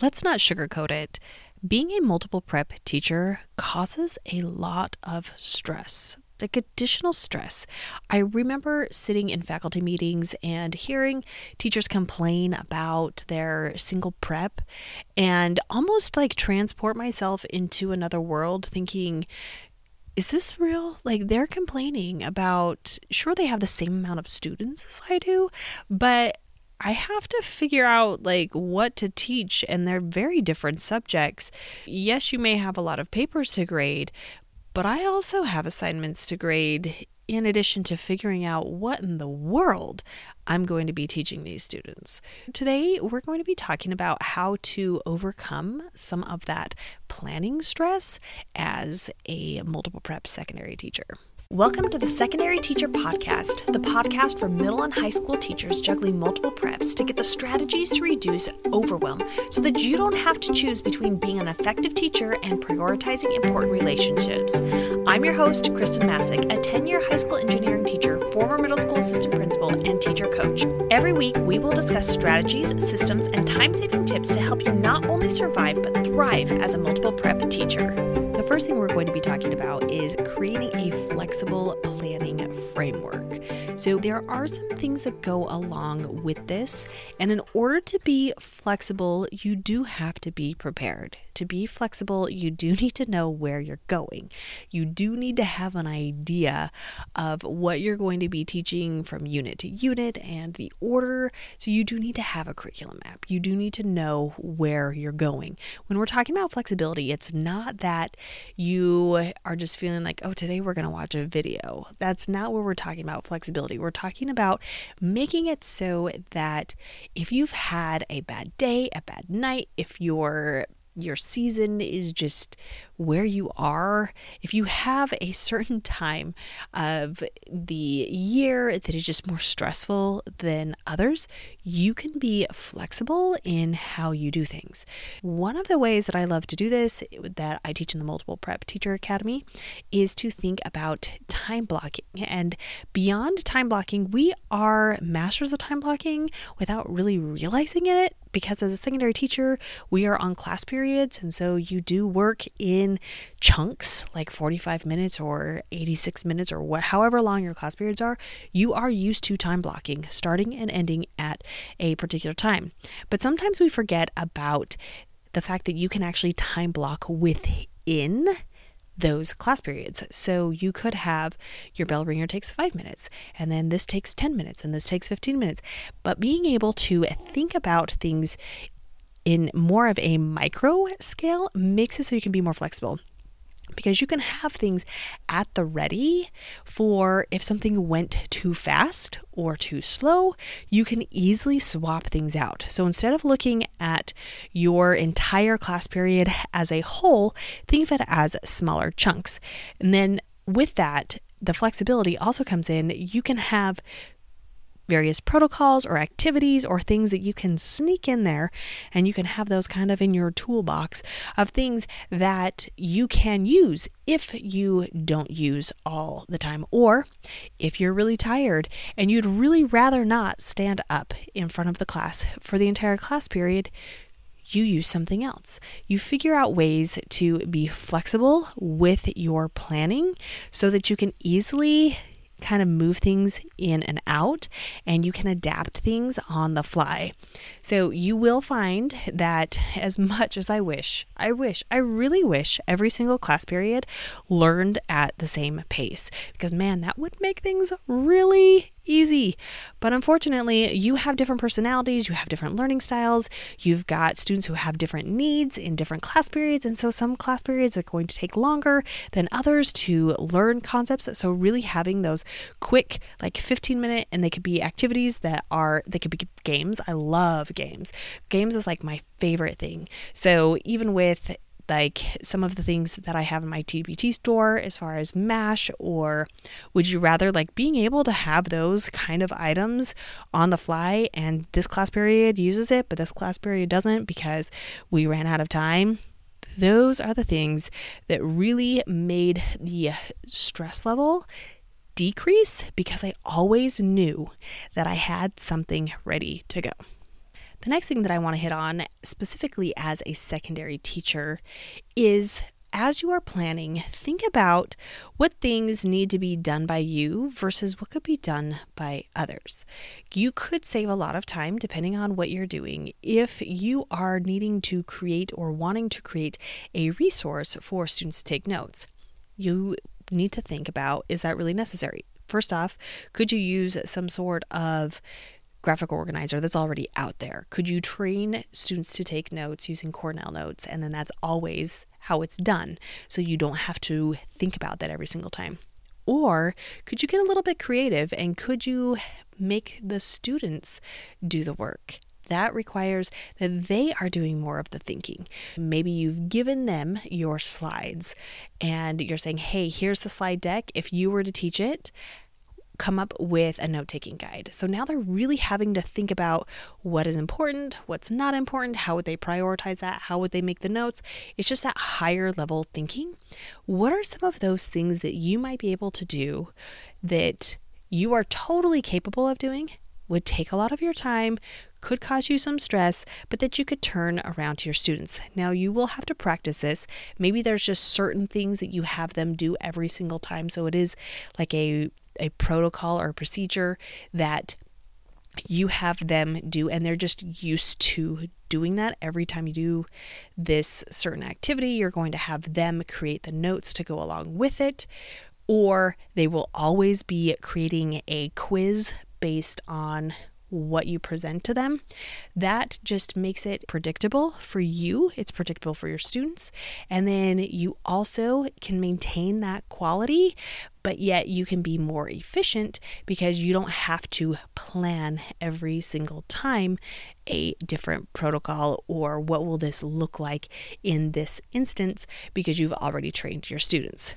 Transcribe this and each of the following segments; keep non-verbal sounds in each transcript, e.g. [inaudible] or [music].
Let's not sugarcoat it. Being a multiple prep teacher causes a lot of stress, like additional stress. I remember sitting in faculty meetings and hearing teachers complain about their single prep and almost like transport myself into another world thinking, is this real? Like they're complaining about, sure, they have the same amount of students as I do, but I have to figure out like what to teach and they're very different subjects. Yes, you may have a lot of papers to grade, but I also have assignments to grade in addition to figuring out what in the world I'm going to be teaching these students. Today, we're going to be talking about how to overcome some of that planning stress as a multiple prep secondary teacher. Welcome to the Secondary Teacher Podcast, the podcast for middle and high school teachers juggling multiple preps to get the strategies to reduce overwhelm so that you don't have to choose between being an effective teacher and prioritizing important relationships. I'm your host, Khristen Massic, a 10 year high school engineering teacher, former middle school assistant principal, and teacher coach. Every week, we will discuss strategies, systems, and time saving tips to help you not only survive but thrive as a multiple prep teacher. First thing we're going to be talking about is creating a flexible planning framework. So, there are some things that go along with this, and in order to be flexible, you do have to be prepared. To be flexible, you do need to know where you're going. You do need to have an idea of what you're going to be teaching from unit to unit and the order. So, you do need to have a curriculum map. You do need to know where you're going. When we're talking about flexibility, it's not that you are just feeling like, oh, today we're going to watch a video. That's not what we're talking about flexibility. We're talking about making it so that if you've had a bad day, a bad night, if you're your season is just where you are, if you have a certain time of the year that is just more stressful than others, you can be flexible in how you do things. One of the ways that I love to do this, that I teach in the Multiple Prep Teacher Academy, is to think about time blocking. And beyond time blocking, we are masters of time blocking without really realizing it because as a secondary teacher, we are on class periods. And so you do work in chunks, like 45 minutes or 86 minutes or what, however long your class periods are. You are used to time blocking, starting and ending at a particular time. But sometimes we forget about the fact that you can actually time block within those class periods. So you could have your bell ringer takes five minutes, and then this takes 10 minutes, and this takes 15 minutes. But being able to think about things in more of a micro scale makes it so you can be more flexible because you can have things at the ready for if something went too fast or too slow, you can easily swap things out. So instead of looking at your entire class period as a whole, think of it as smaller chunks. And then with that, the flexibility also comes in. You can have various protocols or activities or things that you can sneak in there and you can have those kind of in your toolbox of things that you can use if you don't use all the time or if you're really tired and you'd really rather not stand up in front of the class for the entire class period you use something else. You figure out ways to be flexible with your planning so that you can easily kind of move things in and out and you can adapt things on the fly. So you will find that as much as I wish, I wish, I really wish every single class period learned at the same pace because man, that would make things really easy. But unfortunately, you have different personalities, you have different learning styles, you've got students who have different needs in different class periods. And so some class periods are going to take longer than others to learn concepts. So, really having those quick, like 15 minute, and they could be activities that are, they could be games. I love games. Games is like my favorite thing. So, even with like some of the things that I have in my TPT store as far as MASH, or would you rather like being able to have those kind of items on the fly and this class period uses it, but this class period doesn't because we ran out of time? Those are the things that really made the stress level decrease because I always knew that I had something ready to go. The next thing that I want to hit on, specifically as a secondary teacher, is as you are planning, think about what things need to be done by you versus what could be done by others. You could save a lot of time depending on what you're doing if you are needing to create or wanting to create a resource for students to take notes. You need to think about is that really necessary? First off, could you use some sort of graphic organizer that's already out there? Could you train students to take notes using Cornell Notes and then that's always how it's done so you don't have to think about that every single time? Or could you get a little bit creative and could you make the students do the work? That requires that they are doing more of the thinking. Maybe you've given them your slides and you're saying, hey, here's the slide deck. If you were to teach it, come up with a note taking guide. So now they're really having to think about what is important, what's not important, how would they prioritize that, how would they make the notes. It's just that higher level thinking. What are some of those things that you might be able to do that you are totally capable of doing? Would take a lot of your time, could cause you some stress, but that you could turn around to your students. Now, you will have to practice this. Maybe there's just certain things that you have them do every single time. So it is like a a protocol or a procedure that you have them do and they're just used to doing that. Every time you do this certain activity you're going to have them create the notes to go along with it or they will always be creating a quiz based on what you present to them. That just makes it predictable for you, it's predictable for your students. And then you also can maintain that quality, but yet you can be more efficient because you don't have to plan every single time a different protocol or what will this look like in this instance because you've already trained your students.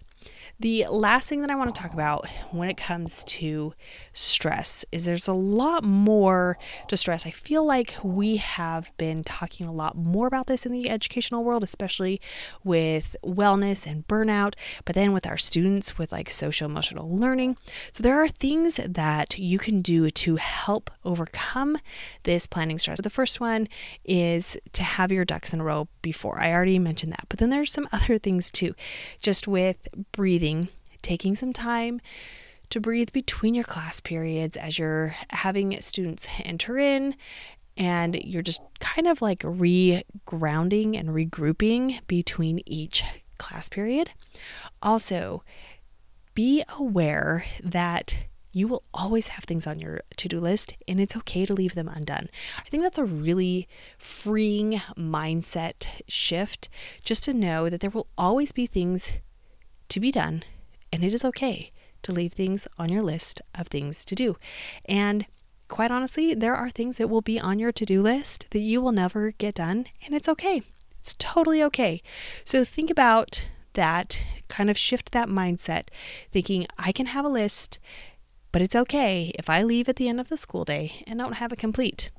The last thing that I want to talk about when it comes to stress is there's a lot more to stress. I feel like we have been talking a lot more about this in the educational world, especially with wellness and burnout, but then with our students with like social emotional learning. So there are things that you can do to help overcome this planning stress. The first one is to have your ducks in a row before. I already mentioned that, but then there's some [laughs] other things too, just with breathing breathing, taking some time to breathe between your class periods as you're having students enter in and you're just kind of like re-grounding and regrouping between each class period. Also, be aware that you will always have things on your to do list and it's okay to leave them undone. I think that's a really freeing mindset shift just to know that there will always be things to be done, and it is okay to leave things on your list of things to do. And quite honestly, there are things that will be on your to do list that you will never get done, and it's okay. It's totally okay. So think about that, kind of shift that mindset, thinking I can have a list, but it's okay if I leave at the end of the school day and don't have it complete.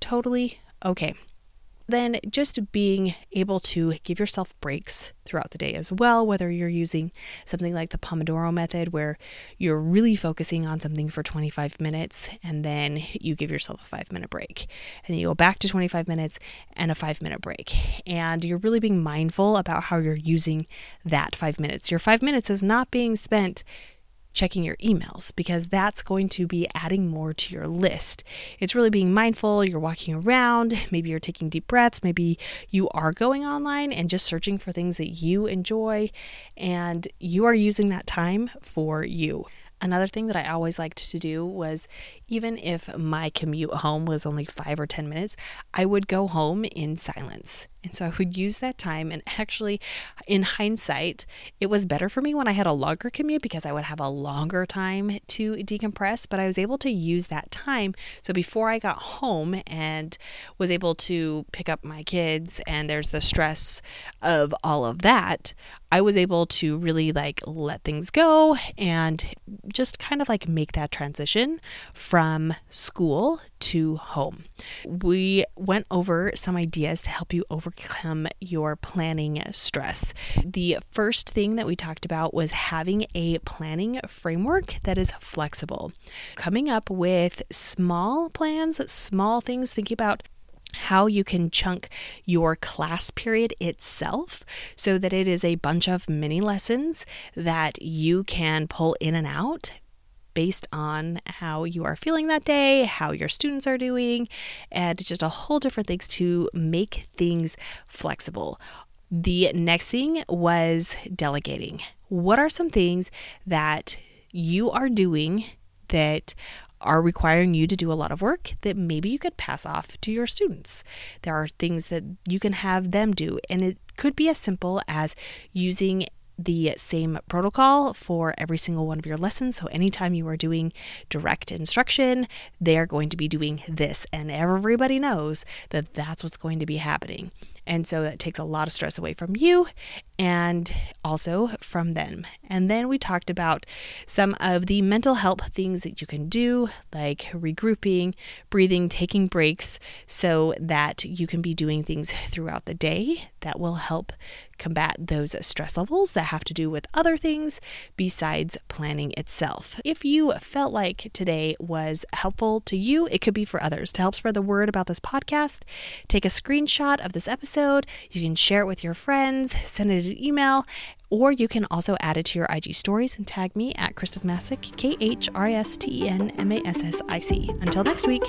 Totally okay then just being able to give yourself breaks throughout the day as well, whether you're using something like the Pomodoro method where you're really focusing on something for 25 minutes and then you give yourself a five minute break. And then you go back to 25 minutes and a five minute break. And you're really being mindful about how you're using that five minutes. Your five minutes is not being spent checking your emails because that's going to be adding more to your list. It's really being mindful. You're walking around, maybe you're taking deep breaths, maybe you are going online and just searching for things that you enjoy, and you are using that time for you. Another thing that I always liked to do was even if my commute home was only five or 10 minutes, I would go home in silence. And so I would use that time. And actually, in hindsight, it was better for me when I had a longer commute because I would have a longer time to decompress. But I was able to use that time. So before I got home and was able to pick up my kids, and there's the stress of all of that, I was able to really like let things go and just kind of like make that transition from school to home. We went over some ideas to help you overcome your planning stress. The first thing that we talked about was having a planning framework that is flexible. Coming up with small plans, small things, thinking about how you can chunk your class period itself so that it is a bunch of mini lessons that you can pull in and out based on how you are feeling that day, how your students are doing, and just a whole different things to make things flexible. The next thing was delegating. What are some things that you are doing that are requiring you to do a lot of work that maybe you could pass off to your students. There are things that you can have them do, and it could be as simple as using the same protocol for every single one of your lessons. So, anytime you are doing direct instruction, they are going to be doing this, and everybody knows that that's what's going to be happening. And so that takes a lot of stress away from you and also from them. And then we talked about some of the mental health things that you can do, like regrouping, breathing, taking breaks, so that you can be doing things throughout the day that will help combat those stress levels that have to do with other things besides planning itself. If you felt like today was helpful to you, it could be for others. To help spread the word about this podcast, take a screenshot of this episode. You can share it with your friends, send it an email, or you can also add it to your IG stories and tag me at Khristen Massic, K H R I S T E N M A S S I C. Until next week.